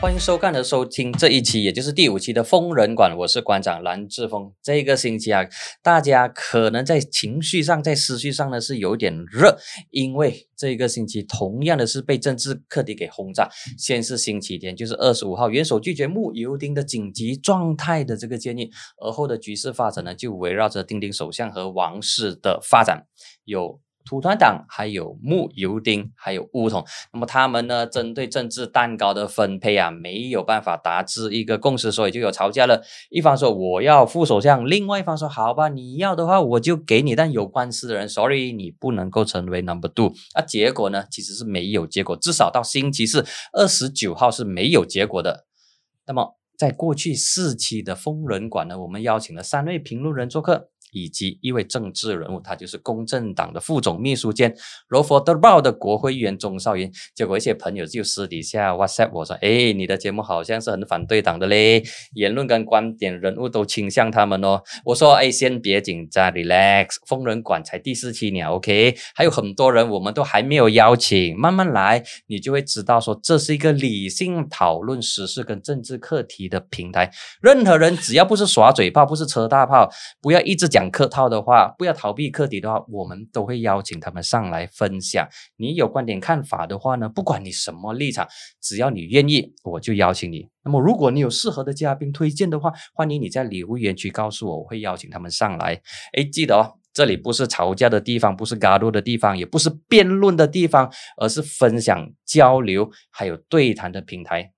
欢迎收看和收听这一期，也就是第五期的疯人馆。我是馆长蓝志峰。这个星期啊，大家可能在情绪上、在思绪上呢是有点热，因为这个星期同样的是被政治课题给轰炸。先是星期天，就是二十五号，元首拒绝穆尤丁的紧急状态的这个建议，而后的局势发展呢，就围绕着丁丁首相和王室的发展有。土团党还有木油丁还有乌统，那么他们呢，针对政治蛋糕的分配啊，没有办法达至一个共识，所以就有吵架了。一方说我要副首相，另外一方说好吧，你要的话我就给你，但有官司的人，sorry，你不能够成为 number two。那结果呢，其实是没有结果，至少到星期四二十九号是没有结果的。那么在过去四期的疯人馆呢，我们邀请了三位评论人做客。以及一位政治人物，他就是公正党的副总秘书兼罗佛德报的国会议员钟少云。结果一些朋友就私底下 WhatsApp 我说：“哎，你的节目好像是很反对党的嘞，言论跟观点人物都倾向他们哦。”我说：“哎，先别紧张，relax，疯人馆才第四期呢，OK？还有很多人我们都还没有邀请，慢慢来，你就会知道说这是一个理性讨论时事跟政治课题的平台。任何人只要不是耍嘴炮，不是车大炮，不要一直讲。”讲客套的话，不要逃避课题的话，我们都会邀请他们上来分享。你有观点看法的话呢，不管你什么立场，只要你愿意，我就邀请你。那么，如果你有适合的嘉宾推荐的话，欢迎你在留言区告诉我，我会邀请他们上来。哎，记得哦，这里不是吵架的地方，不是嘎多的地方，也不是辩论的地方，而是分享、交流还有对谈的平台。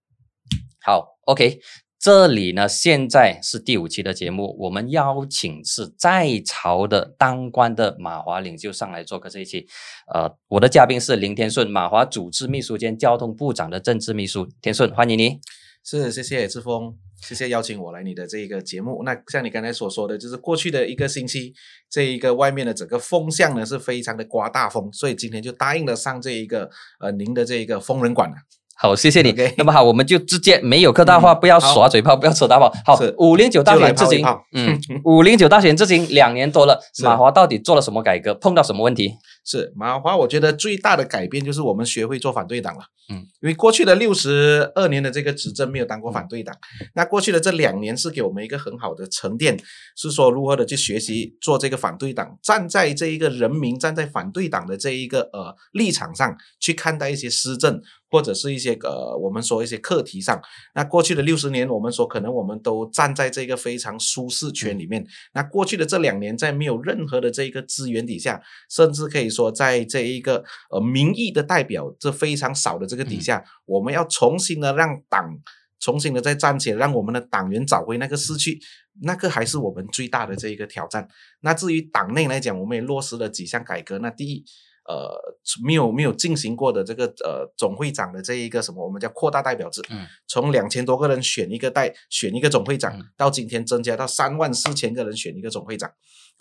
好，OK。这里呢，现在是第五期的节目，我们邀请是在朝的当官的马华领袖上来做客这一期。呃，我的嘉宾是林天顺，马华主治秘书兼交通部长的政治秘书。天顺，欢迎你。是，谢谢志峰，谢谢邀请我来你的这一个节目。那像你刚才所说的，就是过去的一个星期，这一个外面的整个风向呢是非常的刮大风，所以今天就答应了上这一个呃您的这一个疯人馆了。好，谢谢你。那么好，我们就直接没有客套话，不要耍嘴炮，不要扯大炮。好，五零九大选至今，嗯，五零九大选至今两年多了，马华到底做了什么改革？碰到什么问题？是马华，我觉得最大的改变就是我们学会做反对党了。嗯，因为过去的六十二年的这个执政没有当过反对党，那过去的这两年是给我们一个很好的沉淀，是说如何的去学习做这个反对党，站在这一个人民站在反对党的这一个呃立场上去看待一些施政。或者是一些呃，我们说一些课题上，那过去的六十年，我们说可能我们都站在这个非常舒适圈里面。那过去的这两年，在没有任何的这个资源底下，甚至可以说在这一个呃民意的代表这非常少的这个底下，我们要重新的让党重新的再站起来，让我们的党员找回那个失去，那个还是我们最大的这一个挑战。那至于党内来讲，我们也落实了几项改革。那第一。呃，没有没有进行过的这个呃总会长的这一个什么，我们叫扩大代表制，嗯，从两千多个人选一个代选一个总会长，到今天增加到三万四千个人选一个总会长。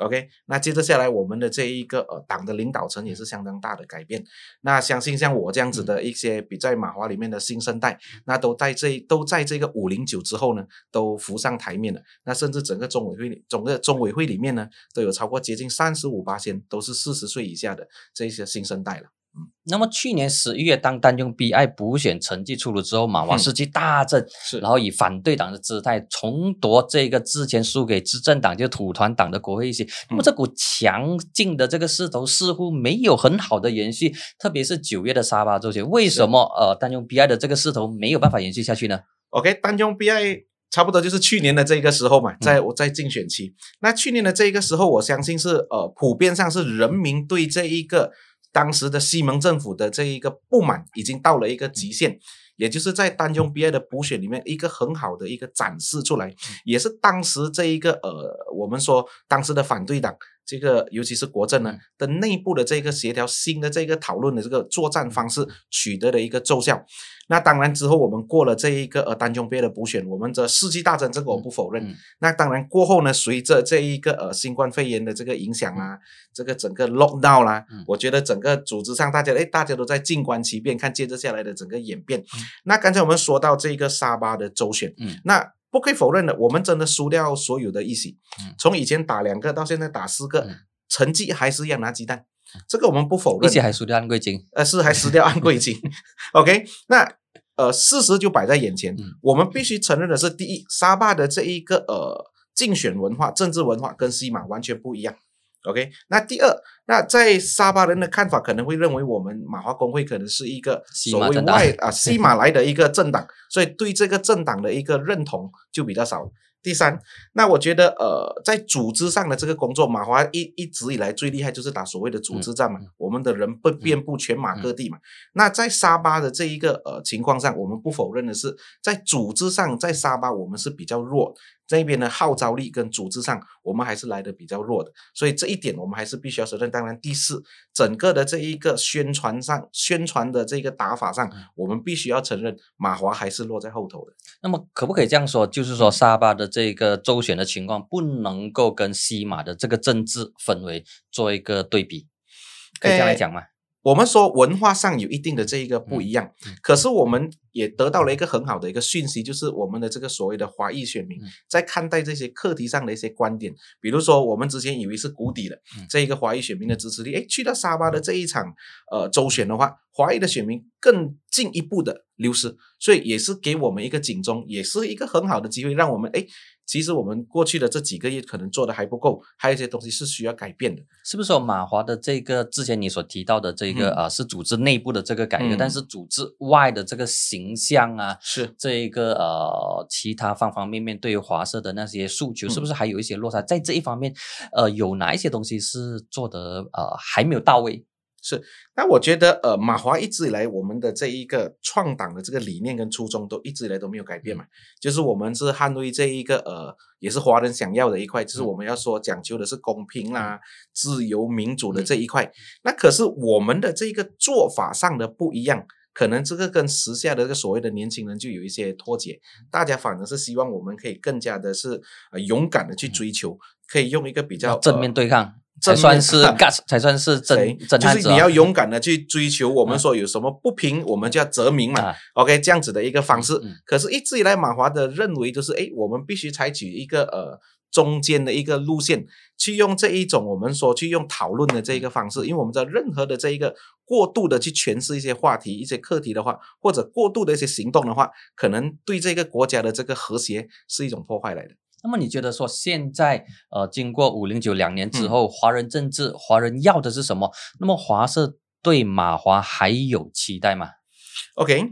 OK，那接着下来，我们的这一个呃党的领导层也是相当大的改变。那相信像我这样子的一些比在马华里面的新生代，那都在这都在这个五零九之后呢，都浮上台面了。那甚至整个中委会里，整个中委会里面呢，都有超过接近三十五八千都是四十岁以下的这些新生代了。嗯，那么去年十一月，当单用 BI 补选成绩出炉之后，马华士气大振，是，然后以反对党的姿态重夺这个之前输给执政党就土团党的国会议席。那么这股强劲的这个势头似乎没有很好的延续，特别是九月的沙巴州选，为什么呃单用 BI 的这个势头没有办法延续下去呢？OK，单用 BI 差不多就是去年的这个时候嘛，在我在竞选期，那去年的这个时候，我相信是呃普遍上是人民对这一个。当时的西蒙政府的这一个不满已经到了一个极限，也就是在丹中 BI 的补选里面一个很好的一个展示出来，也是当时这一个呃，我们说当时的反对党。这个尤其是国政呢的内部的这个协调，新的这个讨论的这个作战方式取得的一个奏效。那当然之后我们过了这一个呃单中杯的补选，我们的世纪大战这个我不否认。那当然过后呢，随着这一个呃新冠肺炎的这个影响啊，这个整个 lockdown 啦，我觉得整个组织上大家哎大家都在静观其变，看接着下来的整个演变。那刚才我们说到这个沙巴的周选，那。不可以否认的，我们真的输掉所有的一席。从以前打两个到现在打四个，成绩还是一样拿鸡蛋。这个我们不否认。而且还输掉安贵金，呃，是还输掉安贵金。OK，那呃，事实就摆在眼前，我们必须承认的是，第一，沙巴的这一个呃竞选文化、政治文化跟西马完全不一样。OK，那第二，那在沙巴人的看法可能会认为我们马华工会可能是一个所谓外啊 西马来的一个政党，所以对这个政党的一个认同就比较少。第三，那我觉得呃，在组织上的这个工作，马华一一直以来最厉害就是打所谓的组织战嘛，我们的人不遍布全马各地嘛。那在沙巴的这一个呃情况上，我们不否认的是，在组织上，在沙巴我们是比较弱。这边的号召力跟组织上，我们还是来的比较弱的，所以这一点我们还是必须要承认。当然，第四，整个的这一个宣传上，宣传的这个打法上，我们必须要承认马华还是落在后头的。那么，可不可以这样说？就是说，沙巴的这个周选的情况不能够跟西马的这个政治氛围做一个对比，可以这样来讲吗？我们说文化上有一定的这一个不一样，可是我们也得到了一个很好的一个讯息，就是我们的这个所谓的华裔选民在看待这些课题上的一些观点，比如说我们之前以为是谷底了，这一个华裔选民的支持率，哎，去到沙巴的这一场呃周选的话，华裔的选民更进一步的流失，所以也是给我们一个警钟，也是一个很好的机会，让我们哎。其实我们过去的这几个月可能做的还不够，还有一些东西是需要改变的，是不是？说马华的这个之前你所提到的这个呃，是组织内部的这个改革，但是组织外的这个形象啊，是这一个呃其他方方面面对于华社的那些诉求，是不是还有一些落差？在这一方面，呃，有哪一些东西是做的呃还没有到位？是，那我觉得，呃，马华一直以来，我们的这一个创党的这个理念跟初衷都一直以来都没有改变嘛，就是我们是捍卫这一个，呃，也是华人想要的一块，就是我们要说讲究的是公平啦、自由民主的这一块。那可是我们的这一个做法上的不一样，可能这个跟时下的这个所谓的年轻人就有一些脱节，大家反而是希望我们可以更加的是呃勇敢的去追求，可以用一个比较正面对抗。才算是才算是真真就是你要勇敢的去追求。我们说有什么不平，我们就要则明嘛。OK，这样子的一个方式。可是，一直以来，马华的认为就是，哎，我们必须采取一个呃中间的一个路线，去用这一种我们说去用讨论的这一个方式。因为我们知道，任何的这一个过度的去诠释一些话题、一些课题的话，或者过度的一些行动的话，可能对这个国家的这个和谐是一种破坏来的。那么你觉得说现在呃，经过五零九两年之后，华人政治，华人要的是什么？那么华社对马华还有期待吗？OK，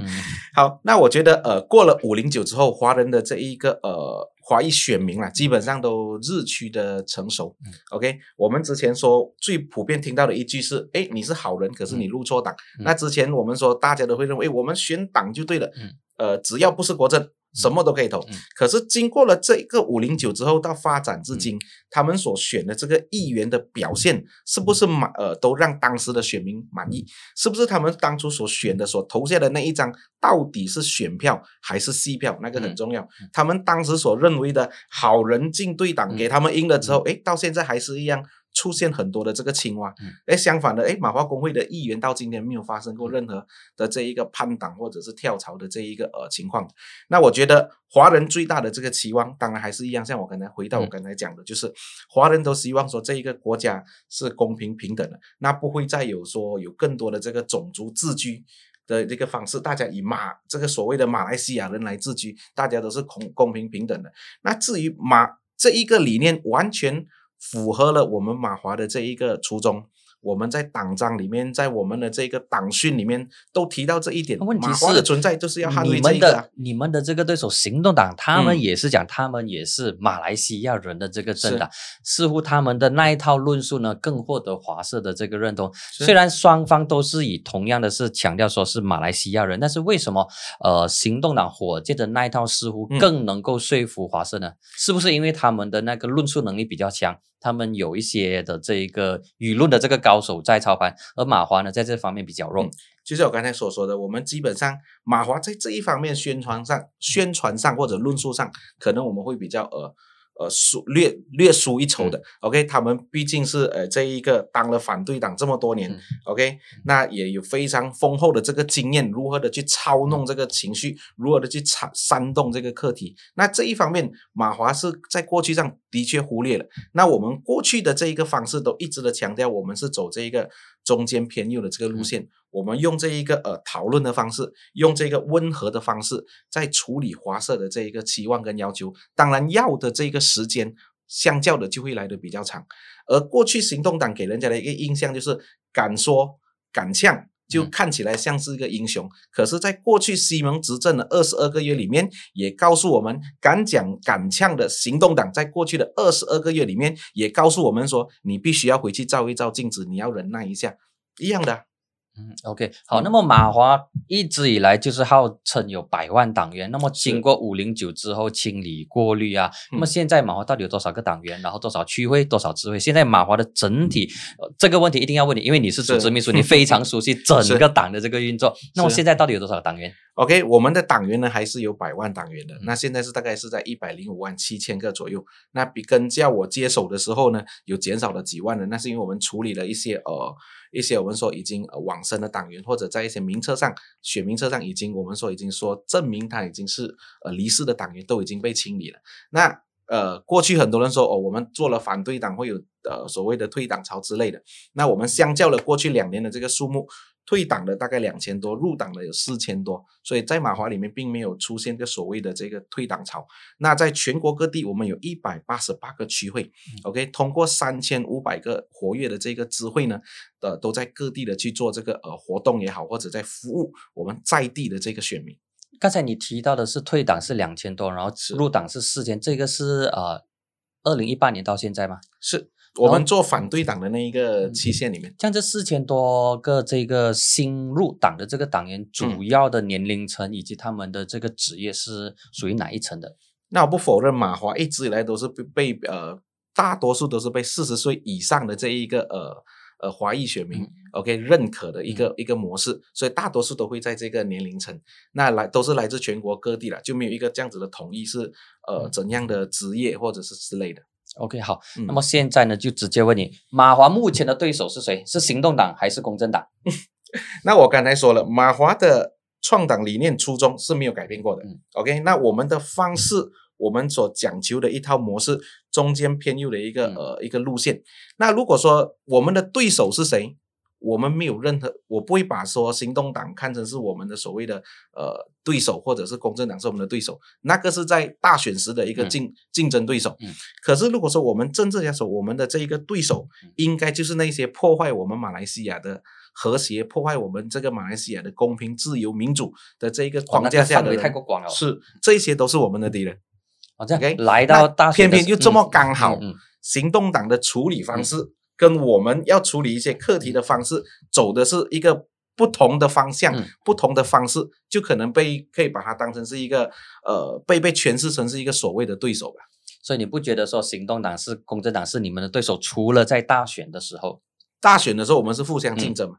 好，那我觉得呃，过了五零九之后，华人的这一个呃华裔选民啊，基本上都日趋的成熟。OK，我们之前说最普遍听到的一句是：哎，你是好人，可是你入错党。那之前我们说大家都会认为，我们选党就对了。呃，只要不是国政。什么都可以投，可是经过了这一个五零九之后到发展至今，他们所选的这个议员的表现是不是满呃都让当时的选民满意？是不是他们当初所选的所投下的那一张到底是选票还是戏票？那个很重要。他们当时所认为的好人进对党给他们赢了之后，哎，到现在还是一样。出现很多的这个青蛙，哎，相反的，哎，马华工会的议员到今天没有发生过任何的这一个叛党或者是跳槽的这一个呃情况。那我觉得华人最大的这个期望，当然还是一样，像我刚才回到我刚才讲的，就是华人都希望说这一个国家是公平平等的，那不会再有说有更多的这个种族自居的这个方式，大家以马这个所谓的马来西亚人来自居，大家都是公公平平等的。那至于马这一个理念，完全。符合了我们马华的这一个初衷。我们在党章里面，在我们的这个党训里面都提到这一点。问题是的存在就是要捍卫这个。你们的你们的这个对手行动党，他们也是讲，他们也是马来西亚人的这个政党。似乎他们的那一套论述呢，更获得华社的这个认同。虽然双方都是以同样的是强调说是马来西亚人，但是为什么呃行动党火箭的那一套似乎更能够说服华社呢？是不是因为他们的那个论述能力比较强？他们有一些的这一个舆论的这个高手在操盘，而马华呢在这方面比较弱。就是我刚才所说的，我们基本上马华在这一方面宣传上、宣传上或者论述上，可能我们会比较呃呃输略略输一筹的。OK，他们毕竟是呃这一个当了反对党这么多年，OK，那也有非常丰厚的这个经验，如何的去操弄这个情绪，如何的去煽煽动这个课题。那这一方面，马华是在过去上的确忽略了。那我们过去的这一个方式都一直的强调，我们是走这一个中间偏右的这个路线。我们用这一个呃讨论的方式，用这个温和的方式，在处理华社的这一个期望跟要求。当然，要的这个时间，相较的就会来的比较长。而过去行动党给人家的一个印象就是敢说敢呛，就看起来像是一个英雄。可是，在过去西蒙执政的二十二个月里面，也告诉我们，敢讲敢呛的行动党，在过去的二十二个月里面，也告诉我们说，你必须要回去照一照镜子，你要忍耐一下，一样的。嗯，OK，好，那么马华一直以来就是号称有百万党员，那么经过五零九之后清理过滤啊，那么现在马华到底有多少个党员，然后多少区会，多少支会？现在马华的整体这个问题一定要问你，因为你是组织秘书，你非常熟悉 整个党的这个运作。那么现在到底有多少党员？OK，我们的党员呢还是有百万党员的，那现在是大概是在一百零五万七千个左右。那比跟叫我接手的时候呢，有减少了几万人，那是因为我们处理了一些呃一些我们说已经往生的党员，或者在一些名册上选民册上已经我们说已经说证明他已经是呃离世的党员都已经被清理了。那呃过去很多人说哦我们做了反对党会有呃所谓的退党潮之类的，那我们相较了过去两年的这个数目。退党的大概两千多，入党的有四千多，所以在马华里面并没有出现个所谓的这个退党潮。那在全国各地，我们有一百八十八个区会，OK，通过三千五百个活跃的这个支会呢，呃，都在各地的去做这个呃活动也好，或者在服务我们在地的这个选民。刚才你提到的是退党是两千多，然后入党是四千，这个是呃二零一八年到现在吗？是。我们做反对党的那一个期限里面，像这四千多个这个新入党的这个党员，主要的年龄层以及他们的这个职业是属于哪一层的？那我不否认，马华一直以来都是被被呃，大多数都是被四十岁以上的这一个呃呃华裔选民 OK 认可的一个一个模式，所以大多数都会在这个年龄层。那来都是来自全国各地了，就没有一个这样子的统一是呃怎样的职业或者是之类的。OK，好，那么现在呢，就直接问你，马华目前的对手是谁？是行动党还是公正党？那我刚才说了，马华的创党理念初衷是没有改变过的。OK，那我们的方式，我们所讲求的一套模式，中间偏右的一个呃一个路线。那如果说我们的对手是谁？我们没有任何，我不会把说行动党看成是我们的所谓的呃对手，或者是公正党是我们的对手，那个是在大选时的一个竞竞争对手。可是如果说我们政治来说，我们的这一个对手，应该就是那些破坏我们马来西亚的和谐、破坏我们这个马来西亚的公平、自由、民主的这一个框架下的，太过广了。是，这些都是我们的敌人。哦，这样来到大偏偏就这么刚好，行动党的处理方式。跟我们要处理一些课题的方式走的是一个不同的方向，不同的方式，就可能被可以把它当成是一个呃被被诠释成是一个所谓的对手吧。所以你不觉得说行动党是公正党是你们的对手？除了在大选的时候，大选的时候我们是互相竞争嘛。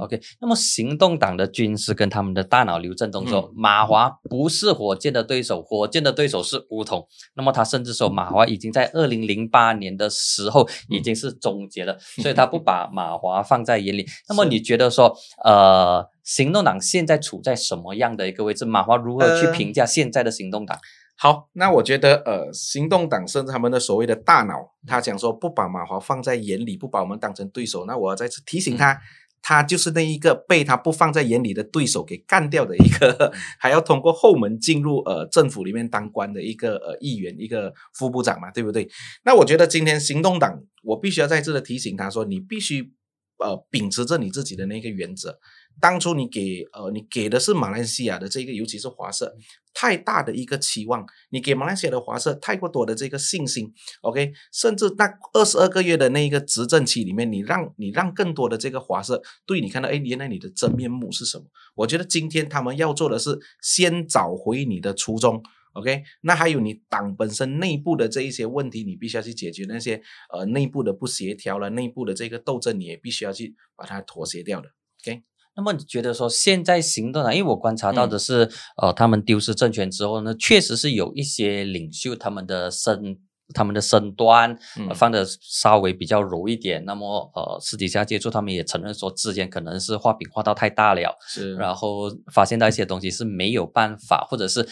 OK，那么行动党的军师跟他们的大脑刘振东说，马华不是火箭的对手，火箭的对手是乌统。那么他甚至说，马华已经在二零零八年的时候已经是终结了，所以他不把马华放在眼里。那么你觉得说，呃，行动党现在处在什么样的一个位置？马华如何去评价现在的行动党？好，那我觉得，呃，行动党甚至他们的所谓的大脑，他讲说不把马华放在眼里，不把我们当成对手。那我要再次提醒他。他就是那一个被他不放在眼里的对手给干掉的一个，还要通过后门进入呃政府里面当官的一个呃议员，一个副部长嘛，对不对？那我觉得今天行动党，我必须要在这里提醒他说，你必须呃秉持着你自己的那个原则。当初你给呃你给的是马来西亚的这个，尤其是华社太大的一个期望，你给马来西亚的华社太过多的这个信心，OK，甚至那二十二个月的那一个执政期里面，你让你让更多的这个华社对你看到，哎，原来你的真面目是什么？我觉得今天他们要做的是先找回你的初衷，OK，那还有你党本身内部的这一些问题，你必须要去解决那些呃内部的不协调了，内部的这个斗争，你也必须要去把它妥协掉的，OK。那么你觉得说现在行动党，因为我观察到的是，呃，他们丢失政权之后呢，确实是有一些领袖他们的身他们的身段放的稍微比较柔一点。那么呃，私底下接触，他们也承认说之前可能是画饼画到太大了，是，然后发现到一些东西是没有办法，或者是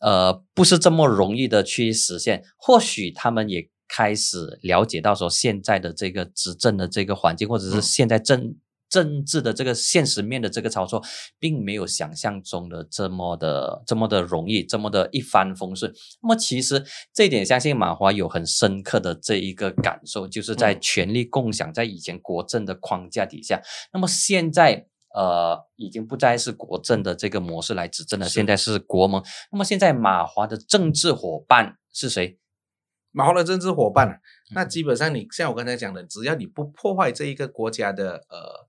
呃不是这么容易的去实现。或许他们也开始了解到说现在的这个执政的这个环境，或者是现在政。政治的这个现实面的这个操作，并没有想象中的这么的这么的容易，这么的一帆风顺。那么其实这一点，相信马华有很深刻的这一个感受，就是在权力共享，在以前国政的框架底下，那么现在呃已经不再是国政的这个模式来执政了，现在是国盟。那么现在马华的政治伙伴是谁？马华的政治伙伴，那基本上你像我刚才讲的，只要你不破坏这一个国家的呃。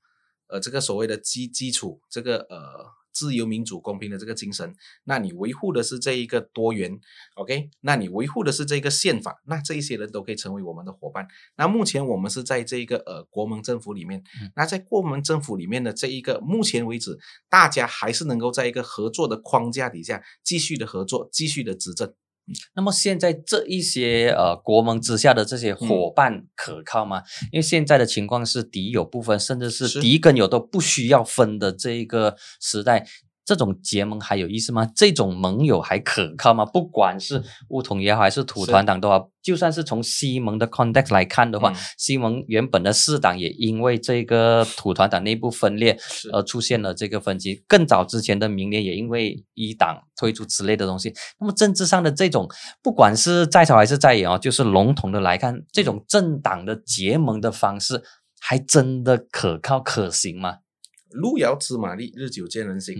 呃，这个所谓的基基础，这个呃自由民主公平的这个精神，那你维护的是这一个多元，OK？那你维护的是这个宪法，那这一些人都可以成为我们的伙伴。那目前我们是在这一个呃国盟政府里面，那在国盟政府里面的这一个目前为止，大家还是能够在一个合作的框架底下继续的合作，继续的执政。那么现在这一些呃国盟之下的这些伙伴可靠吗？因为现在的情况是敌友不分，甚至是敌跟友都不需要分的这一个时代。这种结盟还有意思吗？这种盟友还可靠吗？不管是乌统也好，还是土团党都好，就算是从西盟的 context 来看的话，西盟原本的四党也因为这个土团党内部分裂而出现了这个分歧。更早之前的明年也因为一党推出之类的东西。那么政治上的这种，不管是在朝还是在野哦，就是笼统的来看，这种政党的结盟的方式，还真的可靠可行吗？路遥知马力，日久见人心。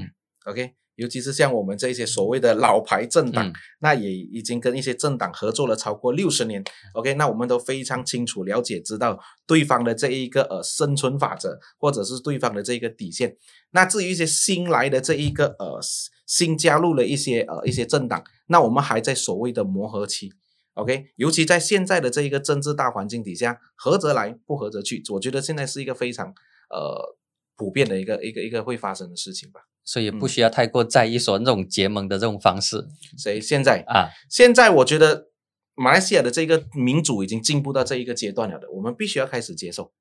OK，尤其是像我们这些所谓的老牌政党，那也已经跟一些政党合作了超过六十年。OK，那我们都非常清楚了解，知道对方的这一个呃生存法则，或者是对方的这一个底线。那至于一些新来的这一个呃新加入了一些呃一些政党，那我们还在所谓的磨合期。OK，尤其在现在的这一个政治大环境底下，合则来，不合则去。我觉得现在是一个非常呃普遍的一个一个一个会发生的事情吧。所以不需要太过在意说那种结盟的这种方式。所以现在啊，现在我觉得马来西亚的这个民主已经进步到这一个阶段了的，我们必须要开始接受。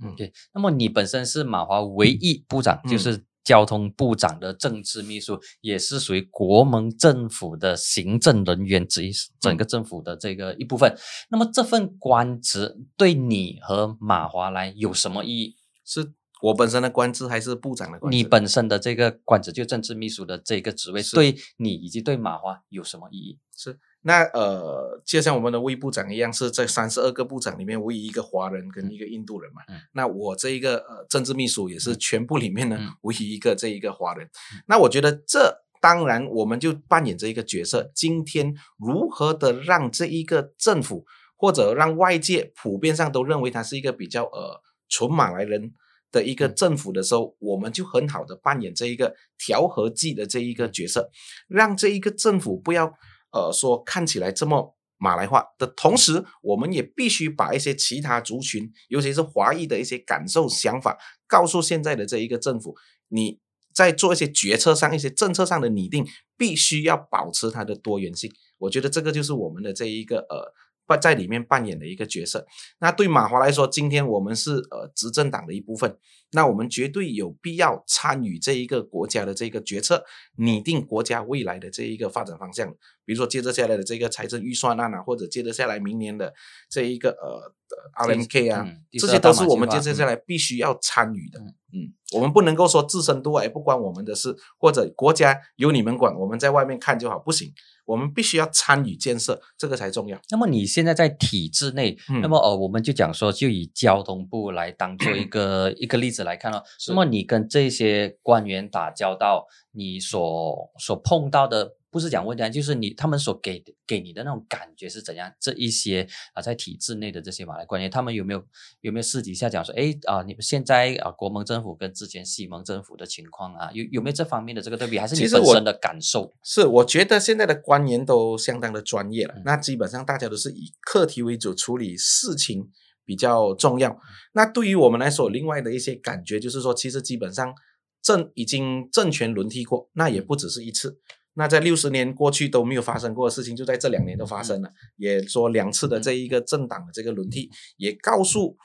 嗯，对。那么你本身是马华唯一部长，就是交通部长的政治秘书，也是属于国盟政府的行政人员之一，整个政府的这个一部分。那么这份官职对你和马华来有什么意义？是。我本身的官职还是部长的官职。你本身的这个官职就政治秘书的这个职位，对你以及对马华有什么意义？是那呃，就像我们的魏部长一样，是在三十二个部长里面唯一一个华人跟一个印度人嘛。那我这一个呃政治秘书也是全部里面呢 唯一一个这一个华人。那我觉得这当然我们就扮演这一个角色。今天如何的让这一个政府或者让外界普遍上都认为他是一个比较呃纯马来人。的一个政府的时候，我们就很好的扮演这一个调和剂的这一个角色，让这一个政府不要呃说看起来这么马来化的同时，我们也必须把一些其他族群，尤其是华裔的一些感受想法，告诉现在的这一个政府，你在做一些决策上、一些政策上的拟定，必须要保持它的多元性。我觉得这个就是我们的这一个呃。在里面扮演的一个角色。那对马华来说，今天我们是呃执政党的一部分，那我们绝对有必要参与这一个国家的这个决策，拟定国家未来的这一个发展方向。比如说，接着下来的这个财政预算案啊，或者接着下来明年的这一个呃 RMK 啊，这些都是我们接着下来必须要参与的。嗯，我们不能够说自身多哎，不关我们的事，或者国家由你们管，我们在外面看就好，不行。我们必须要参与建设，这个才重要。那么你现在在体制内，那么呃，我们就讲说，就以交通部来当做一个一个例子来看哦。那么你跟这些官员打交道，你所所碰到的。不是讲问题，就是你他们所给的给你的那种感觉是怎样？这一些啊，在体制内的这些马来官员，他们有没有有没有私底下讲说，哎啊，你们现在啊，国盟政府跟之前西盟政府的情况啊，有有没有这方面的这个对比？还是你本身的感受？是，我觉得现在的官员都相当的专业了。那基本上大家都是以课题为主，处理事情比较重要。那对于我们来说，另外的一些感觉就是说，其实基本上政已经政权轮替过，那也不只是一次。那在六十年过去都没有发生过的事情，就在这两年都发生了。也说两次的这一个政党的这个轮替，也告诉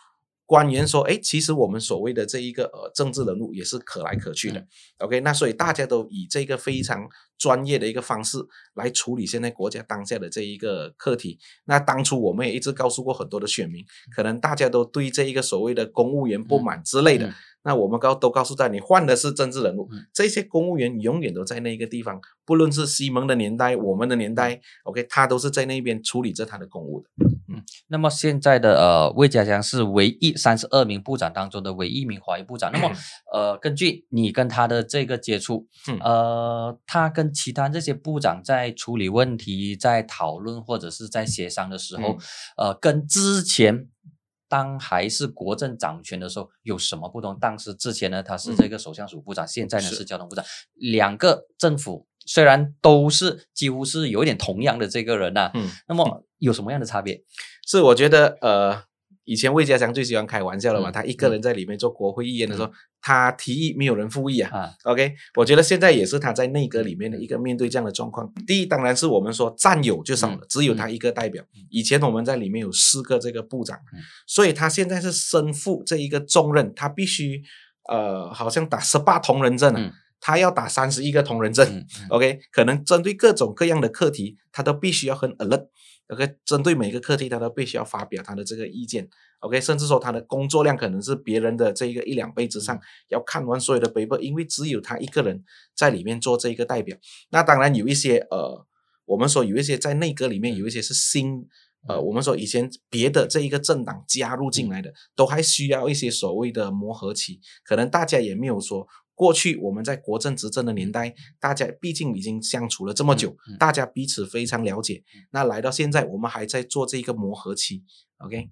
官员说，哎，其实我们所谓的这一个呃政治人物也是可来可去的。OK，那所以大家都以这个非常专业的一个方式来处理现在国家当下的这一个课题。那当初我们也一直告诉过很多的选民，可能大家都对这一个所谓的公务员不满之类的。那我们告都告诉他，你换的是政治人物，这些公务员永远都在那个地方，不论是西蒙的年代，我们的年代，OK，他都是在那边处理着他的公务的。嗯，那么现在的呃魏家祥是唯一三十二名部长当中的唯一一名华裔部长。那么 呃，根据你跟他的这个接触，呃，他跟其他这些部长在处理问题、在讨论或者是在协商的时候，呃，跟之前。当还是国政掌权的时候有什么不同？当时之前呢，他是这个首相署部长，现在呢是交通部长。两个政府虽然都是几乎是有一点同样的这个人呐，嗯，那么有什么样的差别？是我觉得呃。以前魏家祥最喜欢开玩笑了嘛，他一个人在里面做国会议员的时候，他提议没有人复议啊。OK，我觉得现在也是他在内阁里面的一个面对这样的状况。第一，当然是我们说战友就少了，只有他一个代表。以前我们在里面有四个这个部长，所以他现在是身负这一个重任，他必须呃，好像打十八同人阵啊，他要打三十一个同人阵。OK，可能针对各种各样的课题，他都必须要很 alert。OK，针对每个课题，他都必须要发表他的这个意见。OK，甚至说他的工作量可能是别人的这一个一两倍之上，要看完所有的 paper，因为只有他一个人在里面做这一个代表。那当然有一些呃，我们说有一些在内阁里面有一些是新呃，我们说以前别的这一个政党加入进来的，都还需要一些所谓的磨合期，可能大家也没有说。过去我们在国政执政的年代，大家毕竟已经相处了这么久，大家彼此非常了解。那来到现在，我们还在做这个磨合期。OK，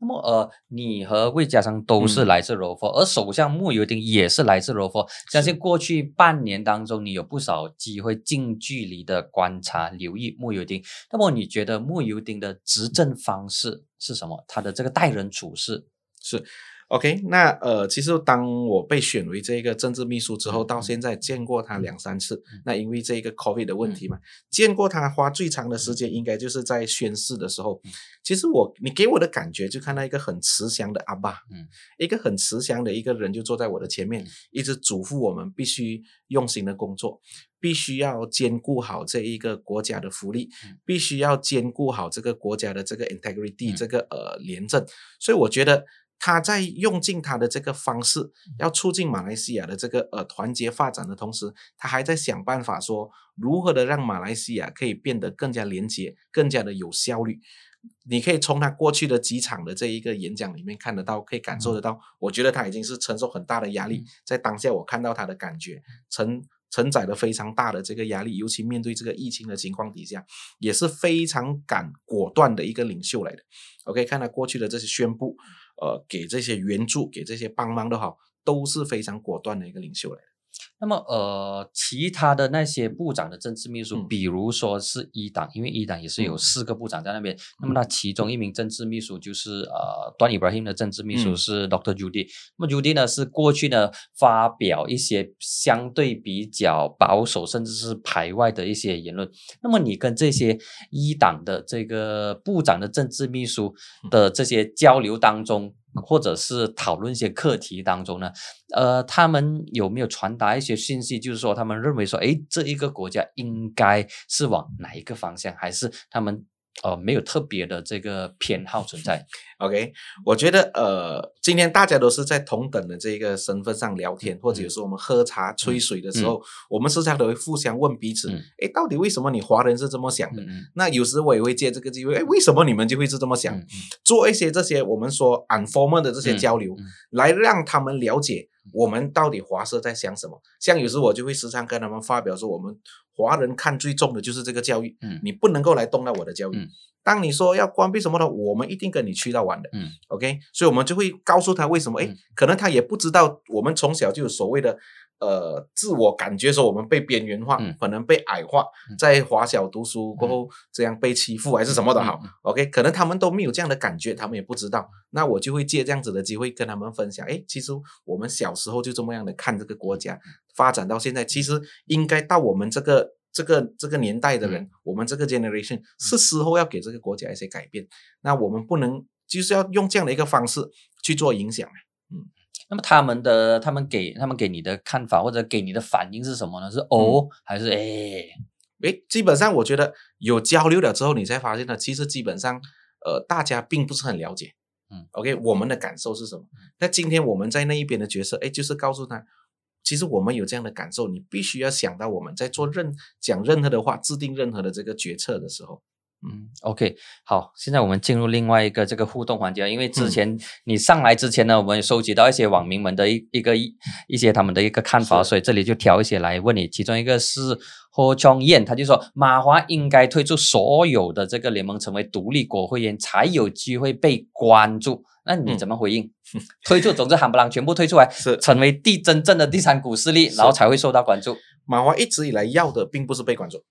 那么呃，你和魏家昌都是来自柔佛，而首相穆尤丁也是来自柔佛。相信过去半年当中，你有不少机会近距离的观察、留意穆尤丁。那么你觉得穆尤丁的执政方式是什么？他的这个待人处事是？OK，那呃，其实当我被选为这个政治秘书之后，到现在见过他两三次。那因为这个 COVID 的问题嘛，见过他花最长的时间，应该就是在宣誓的时候。其实我，你给我的感觉就看到一个很慈祥的阿爸，嗯，一个很慈祥的一个人就坐在我的前面，一直嘱咐我们必须用心的工作，必须要兼顾好这一个国家的福利，必须要兼顾好这个国家的这个 integrity，这个呃廉政。所以我觉得。他在用尽他的这个方式，要促进马来西亚的这个呃团结发展的同时，他还在想办法说如何的让马来西亚可以变得更加廉洁、更加的有效率。你可以从他过去的几场的这一个演讲里面看得到，可以感受得到。我觉得他已经是承受很大的压力，在当下我看到他的感觉承承载了非常大的这个压力，尤其面对这个疫情的情况底下，也是非常敢果断的一个领袖来的。OK，看他过去的这些宣布。呃，给这些援助，给这些帮忙的好，都是非常果断的一个领袖来的。那么，呃，其他的那些部长的政治秘书，比如说是一党，因为一党也是有四个部长在那边。那么，他其中一名政治秘书就是呃，端 Ibrahim 的政治秘书是 Dr. Judy。那么，Judy 呢是过去呢发表一些相对比较保守，甚至是排外的一些言论。那么，你跟这些一党的这个部长的政治秘书的这些交流当中，或者是讨论一些课题当中呢，呃，他们有没有传达一些信息？就是说，他们认为说，哎，这一个国家应该是往哪一个方向，还是他们？呃，没有特别的这个偏好存在。OK，我觉得呃，今天大家都是在同等的这个身份上聊天，或者有时候我们喝茶吹水的时候，我们时常都会互相问彼此：哎，到底为什么你华人是这么想的？那有时我也会借这个机会：哎，为什么你们就会是这么想？做一些这些我们说 informal 的这些交流，来让他们了解我们到底华社在想什么。像有时我就会时常跟他们发表说我们。华人看最重的就是这个教育，嗯，你不能够来动到我的教育。当你说要关闭什么的，我们一定跟你去到玩的，嗯，OK，所以我们就会告诉他为什么，哎，可能他也不知道，我们从小就有所谓的。呃，自我感觉说我们被边缘化，可能被矮化，在华小读书过后这样被欺负还是什么的好，OK，可能他们都没有这样的感觉，他们也不知道。那我就会借这样子的机会跟他们分享，哎，其实我们小时候就这么样的看这个国家发展到现在，其实应该到我们这个这个这个年代的人，我们这个 generation 是时候要给这个国家一些改变。那我们不能就是要用这样的一个方式去做影响。嗯，那么他们的他们给他们给你的看法或者给你的反应是什么呢？是哦还是哎哎？基本上我觉得有交流了之后，你才发现呢，其实基本上呃大家并不是很了解。嗯，OK，我们的感受是什么？那今天我们在那一边的角色，哎，就是告诉他。其实我们有这样的感受，你必须要想到我们在做任讲任何的话、制定任何的这个决策的时候，嗯，OK，好，现在我们进入另外一个这个互动环节，因为之前你上来之前呢，我们收集到一些网民们的一一个一一些他们的一个看法，所以这里就挑一些来问你。其中一个是霍琼燕，他就说马华应该退出所有的这个联盟，成为独立国会议员，才有机会被关注。那你怎么回应？退出，总之喊不啷全部退出来，是成为第真正的第三股势力，然后才会受到关注。马华一直以来要的并不是被关注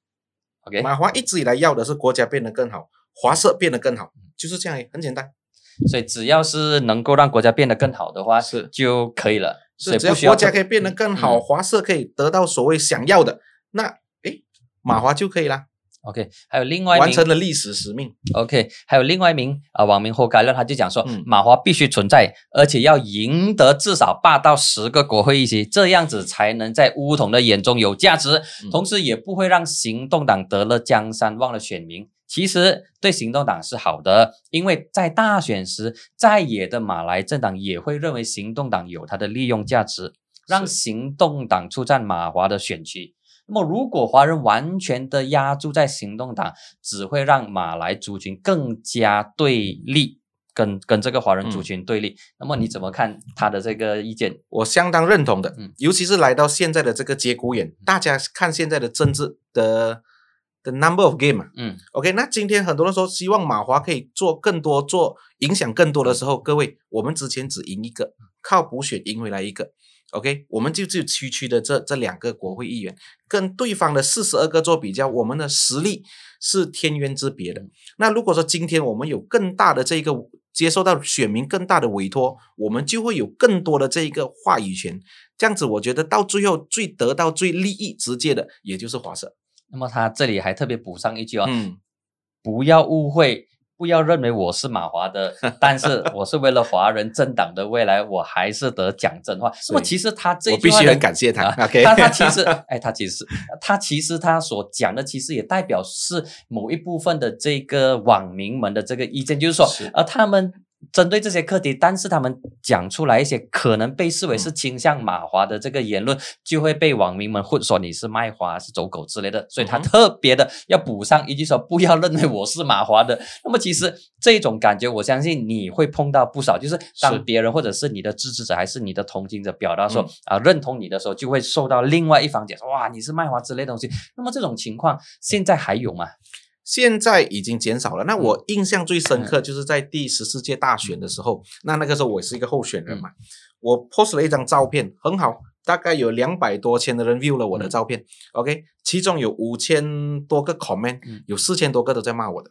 ，OK？马华一直以来要的是国家变得更好，华社变得更好，就是这样，很简单。所以只要是能够让国家变得更好的话，是就可以了。是只要国家可以变得更好，华社可以得到所谓想要的，那诶，马华就可以了。OK，还有另外完成了历史使命。OK，还有另外一名啊网民霍该勒，他就讲说，马华必须存在，而且要赢得至少八到十个国会议席，这样子才能在乌统的眼中有价值，同时也不会让行动党得了江山忘了选民。其实对行动党是好的，因为在大选时，在野的马来政党也会认为行动党有它的利用价值，让行动党出战马华的选区。那么，如果华人完全的压住在行动党，只会让马来族群更加对立，跟跟这个华人族群对立。那么，你怎么看他的这个意见？我相当认同的。嗯，尤其是来到现在的这个节骨眼，大家看现在的政治的的 number of game 嘛。嗯，OK，那今天很多人说希望马华可以做更多，做影响更多的时候，各位，我们之前只赢一个，靠补选赢回来一个。OK，我们就就区区的这这两个国会议员，跟对方的四十二个做比较，我们的实力是天渊之别的。那如果说今天我们有更大的这个接受到选民更大的委托，我们就会有更多的这一个话语权。这样子，我觉得到最后最得到最利益直接的，也就是华社。那么他这里还特别补上一句哦，嗯，不要误会。不要认为我是马华的，但是我是为了华人政党的未来，我还是得讲真话。那么其实他这我必须很感谢他。他他其实，哎，他其实他其实他所讲的，其实也代表是某一部分的这个网民们的这个意见，就是说，呃，他们。针对这些课题，但是他们讲出来一些可能被视为是倾向马华的这个言论，就会被网民们混说你是卖华是走狗之类的，所以他特别的要补上一句说不要认为我是马华的。那么其实这种感觉，我相信你会碰到不少，就是当别人或者是你的支持者还是你的同情者表达说啊认同你的时候，就会受到另外一方讲说哇你是卖华之类东西。那么这种情况现在还有吗？现在已经减少了。那我印象最深刻就是在第十四届大选的时候，那那个时候我是一个候选人嘛，我 post 了一张照片，很好。大概有两百多千的人 view 了我的照片，OK，其中有五千多个 comment，有四千多个都在骂我的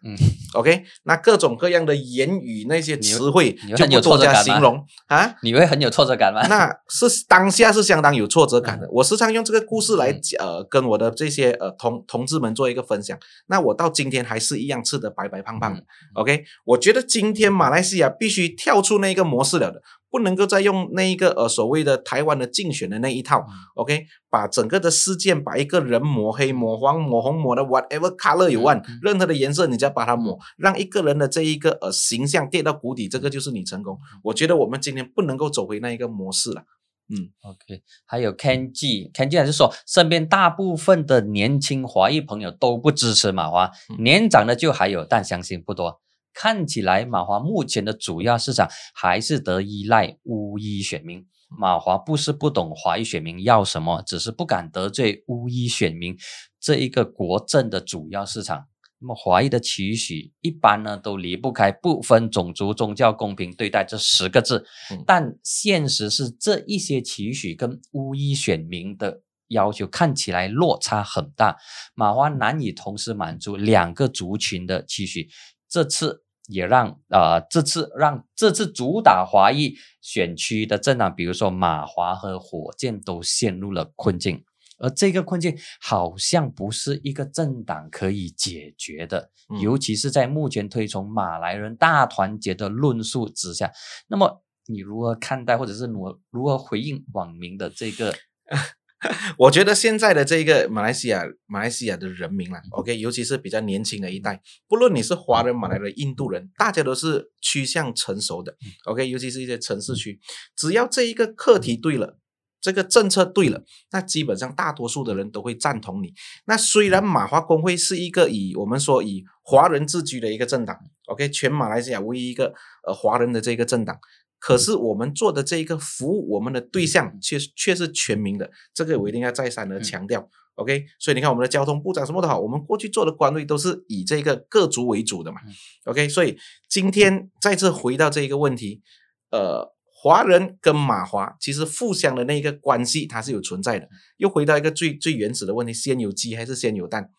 ，OK，那各种各样的言语那些词汇就不多加形容啊，你会很有挫折感吗？那是当下是相当有挫折感的。我时常用这个故事来呃跟我的这些呃同同志们做一个分享。那我到今天还是一样吃的白白胖胖的，OK，我觉得今天马来西亚必须跳出那个模式了的。不能够再用那一个呃所谓的台湾的竞选的那一套，OK，把整个的事件把一个人抹黑、抹黄、抹红、抹的 whatever color you want，任何的颜色你只要把它抹，让一个人的这一个呃形象跌到谷底，这个就是你成功。我觉得我们今天不能够走回那一个模式了。嗯，OK，还有 Kenji，Kenji 还是说身边大部分的年轻华裔朋友都不支持马华，年长的就还有，但相信不多。看起来马华目前的主要市场还是得依赖巫医选民。马华不是不懂华裔选民要什么，只是不敢得罪巫医选民这一个国政的主要市场。那么华裔的期许一般呢都离不开不分种族、宗教、公平对待这十个字，但现实是这一些期许跟巫医选民的要求看起来落差很大。马华难以同时满足两个族群的期许。这次。也让啊，这次让这次主打华裔选区的政党，比如说马华和火箭，都陷入了困境。而这个困境好像不是一个政党可以解决的，尤其是在目前推崇马来人大团结的论述之下。那么，你如何看待，或者是如如何回应网民的这个？我觉得现在的这个马来西亚，马来西亚的人民啦，OK，尤其是比较年轻的一代，不论你是华人、马来人、印度人，大家都是趋向成熟的，OK，尤其是一些城市区，只要这一个课题对了。这个政策对了，那基本上大多数的人都会赞同你。那虽然马华工会是一个以我们说以华人自居的一个政党，OK，全马来西亚唯一一个呃华人的这个政党，可是我们做的这一个服务，我们的对象却却是全民的，这个我一定要再三的强调，OK。所以你看我们的交通部长什么都好，我们过去做的官位都是以这个各族为主的嘛，OK。所以今天再次回到这一个问题，呃。华人跟马华其实互相的那一个关系，它是有存在的。又回到一个最最原始的问题：先有鸡还是先有蛋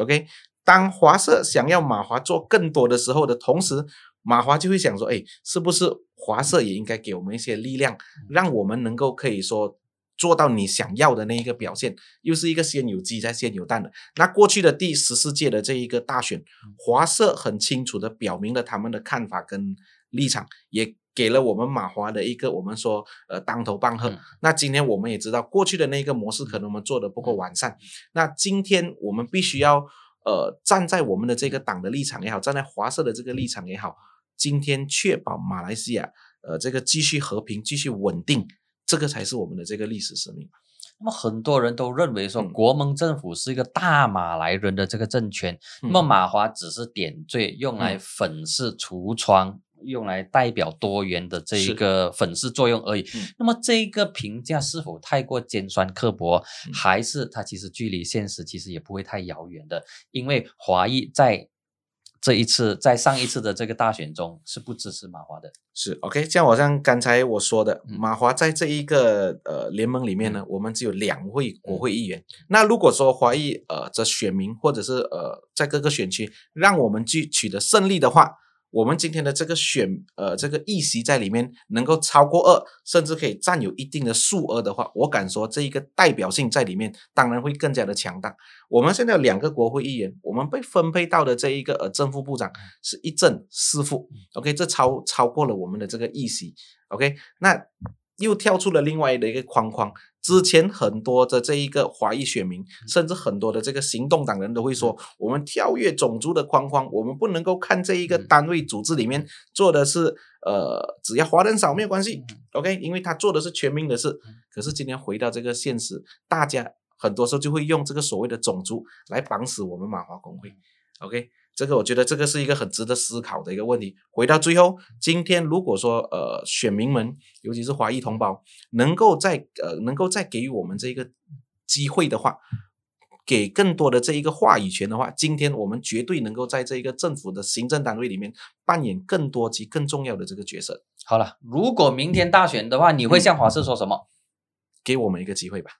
？OK，当华社想要马华做更多的时候的同时，马华就会想说：哎，是不是华社也应该给我们一些力量，让我们能够可以说做到你想要的那一个表现？又是一个先有鸡再先有蛋的。那过去的第十四届的这一个大选，华社很清楚的表明了他们的看法跟立场，也。给了我们马华的一个我们说呃当头棒喝。那今天我们也知道过去的那个模式可能我们做的不够完善。那今天我们必须要呃站在我们的这个党的立场也好，站在华社的这个立场也好，今天确保马来西亚呃这个继续和平、继续稳定，这个才是我们的这个历史使命。那么很多人都认为说国盟政府是一个大马来人的这个政权，那么马华只是点缀，用来粉饰橱窗。用来代表多元的这一个粉饰作用而已。那么这个评价是否太过尖酸刻薄，还是它其实距离现实其实也不会太遥远的？因为华裔在这一次在上一次的这个大选中是不支持马华的。是 OK，像我像刚才我说的，马华在这一个呃联盟里面呢，我们只有两位国会议员。那如果说华裔呃的选民或者是呃在各个选区让我们去取得胜利的话。我们今天的这个选，呃，这个议席在里面能够超过二，甚至可以占有一定的数额的话，我敢说这一个代表性在里面，当然会更加的强大。我们现在有两个国会议员，我们被分配到的这一个呃正副部长是一正四副，OK，这超超过了我们的这个议席，OK，那又跳出了另外的一个框框。之前很多的这一个华裔选民，甚至很多的这个行动党人都会说，我们跳跃种族的框框，我们不能够看这一个单位组织里面做的是，呃，只要华人少没有关系，OK，因为他做的是全民的事。可是今天回到这个现实，大家很多时候就会用这个所谓的种族来绑死我们马华工会，OK。这个我觉得这个是一个很值得思考的一个问题。回到最后，今天如果说呃选民们，尤其是华裔同胞，能够在呃能够再给予我们这一个机会的话，给更多的这一个话语权的话，今天我们绝对能够在这一个政府的行政单位里面扮演更多及更重要的这个角色。好了，如果明天大选的话，你会向华社说什么？给我们一个机会吧。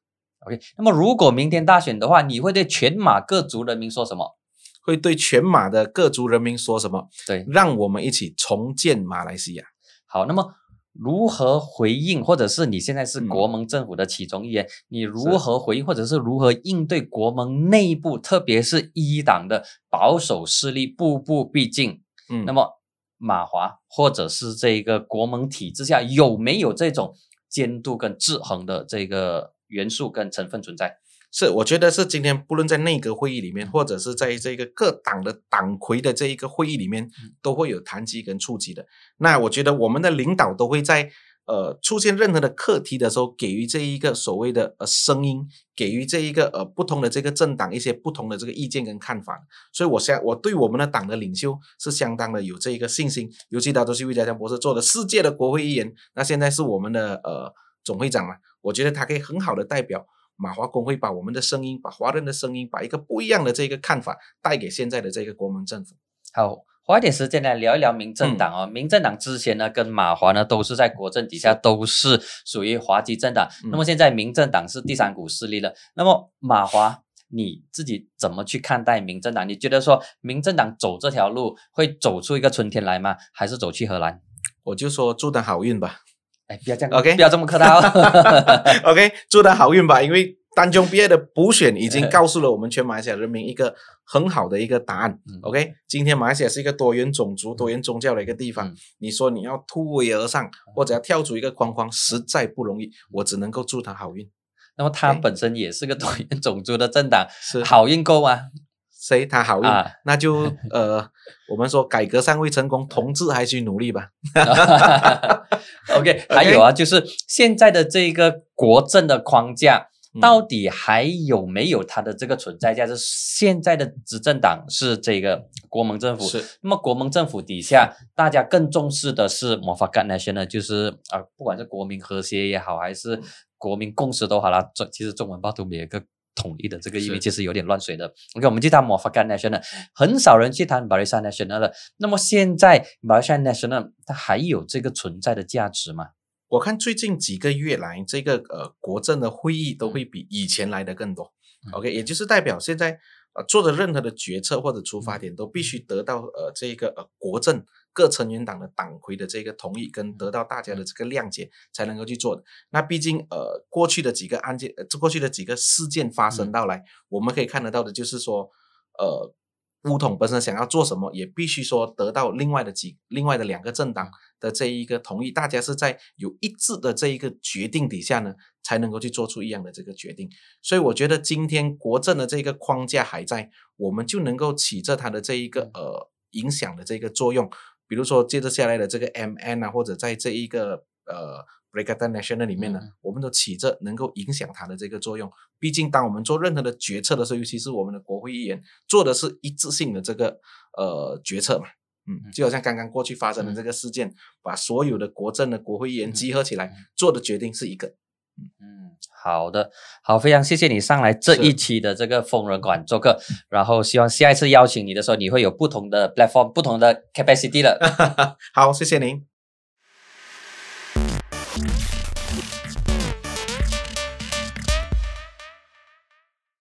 OK。那么如果明天大选的话，你会对全马各族人民说什么？会对全马的各族人民说什么？对，让我们一起重建马来西亚。好，那么如何回应，或者是你现在是国盟政府的其中一员，你如何回应，或者是如何应对国盟内部，特别是一党的保守势力步步逼近？嗯，那么马华或者是这个国盟体制下有没有这种监督跟制衡的这个元素跟成分存在？是，我觉得是今天不论在内阁会议里面，或者是在这个各党的党魁的这一个会议里面，都会有谈及跟触及的。那我觉得我们的领导都会在呃出现任何的课题的时候，给予这一个所谓的呃声音，给予这一个呃不同的这个政党一些不同的这个意见跟看法。所以，我相我对我们的党的领袖是相当的有这一个信心。尤其他都是魏家强博士做的世界的国会议员，那现在是我们的呃总会长嘛，我觉得他可以很好的代表。马华工会把我们的声音，把华人的声音，把一个不一样的这个看法带给现在的这个国民政府。好，花一点时间来聊一聊民政党哦。民政党之前呢，跟马华呢都是在国政底下，都是属于华籍政党。那么现在民政党是第三股势力了。那么马华，你自己怎么去看待民政党？你觉得说民政党走这条路会走出一个春天来吗？还是走去荷兰？我就说祝他好运吧。不要这样，OK，不要这么客套。OK，祝他好运吧。因为单中毕业的补选已经告诉了我们全马来西亚人民一个很好的一个答案。OK，今天马来西亚是一个多元种族、多元宗教的一个地方。你说你要突围而上，或者要跳出一个框框，实在不容易。我只能够祝他好运。那么他本身也是个多元种族的政党，是好运够吗？谁他好运？那就 呃，我们说改革尚未成功，同志还需努力吧。OK，还有啊，就是现在的这个国政的框架，到底还有没有它的这个存在价值？现在的执政党是这个国盟政府，是那么国盟政府底下，大家更重视的是 m o f a g a National，就是啊，不管是国民和谐也好，还是国民共识都好啦。这其实中文报都没有一个。统一的这个意味其实有点乱水的。OK，我们去谈 m o f a g a National，很少人去谈 Barisan National 了。那么现在 Barisan National 它还有这个存在的价值吗？我看最近几个月来，这个呃国政的会议都会比以前来的更多。OK，也就是代表现在呃做的任何的决策或者出发点都必须得到呃这个呃国政。各成员党的党魁的这个同意跟得到大家的这个谅解，才能够去做的。那毕竟呃，过去的几个案件，这过去的几个事件发生到来，我们可以看得到的就是说，呃，乌统本身想要做什么，也必须说得到另外的几、另外的两个政党的这一个同意，大家是在有一致的这一个决定底下呢，才能够去做出一样的这个决定。所以我觉得今天国政的这个框架还在，我们就能够起着它的这一个呃影响的这个作用。比如说，接着下来的这个 MN 啊，或者在这一个呃 Brigade National 里面呢，我们都起着能够影响它的这个作用。毕竟，当我们做任何的决策的时候，尤其是我们的国会议员做的是一致性的这个呃决策嘛，嗯，就好像刚刚过去发生的这个事件，把所有的国政的国会议员集合起来做的决定是一个，嗯。好的，好，非常谢谢你上来这一期的这个疯人馆做客，然后希望下一次邀请你的时候，你会有不同的 platform、不同的 capacity 了。好，谢谢您。